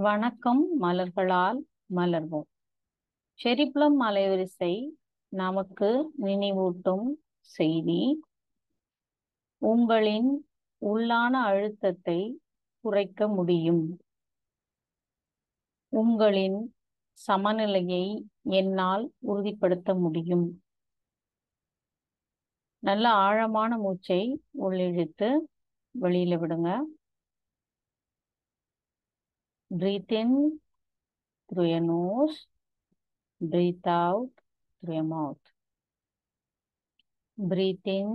வணக்கம் மலர்களால் மலர்வோம். செரிப்ளம் அலைவரிசை நமக்கு நினைவூட்டும் செய்தி உங்களின் உள்ளான அழுத்தத்தை குறைக்க முடியும். உங்களின் சமநிலையை என்னால் உறுதிப்படுத்த முடியும். நல்ல ஆழமான மூச்சை உள்ளிழுத்து வெளியில விடுங்க. breathe in through your nose breathe out through your mouth breathe in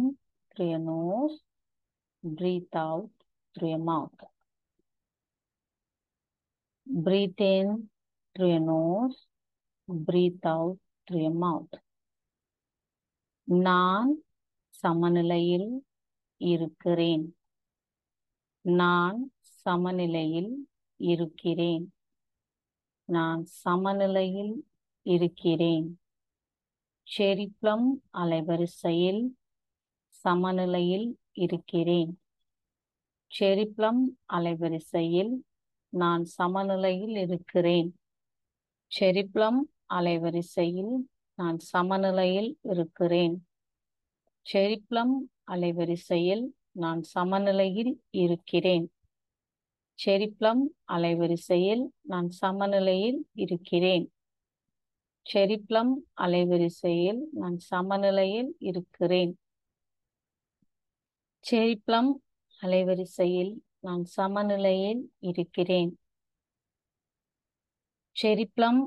through your nose breathe out through your mouth breathe in through your nose breathe out through your mouth நான் சமநிலையில் இருக்கிறேன் நான் சமநிலையில் இருக்கிறேன். நான் சமநிலையில் இருக்கிறேன். செரிப்ளம் அலைவரிசையில் சமநிலையில் இருக்கிறேன். செரிப்ளம் அலைவரிசையில் நான் சமநிலையில் இருக்கிறேன். செரிப்ளம் அலைவரிசையில் நான் சமநிலையில் இருக்கிறேன். செரிப்ளம் அலைவரிசையில் நான் சமநிலையில் இருக்கிறேன். செரிப்ளம் அலைவரிசையில் நான் சமநிலையில் இருக்கிறேன். செரிப்ளம் அலைவரிசையில் நான் சமநிலையில் இருக்கிறேன். செரிப்ளம் அலைவரிசையில் நான் சமநிலையில் இருக்கிறேன். செரிப்ளம்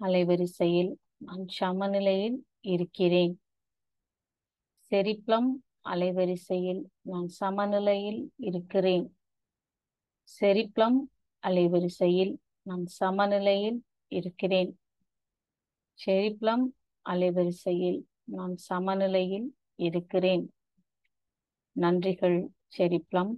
அலைவரிசையில் நான் சமநிலையில் இருக்கிறேன். செரிப்ளம் அலைவரிசையில் நான் சமநிலையில் இருக்கிறேன். செரிப்ளம் அலைவரிசையில் நான் சமநிலையில் இருக்கிறேன். செரிப்ளம் அலைவரிசையில் நான் சமநிலையில் இருக்கிறேன். நன்றிகள் செரிப்ளம்.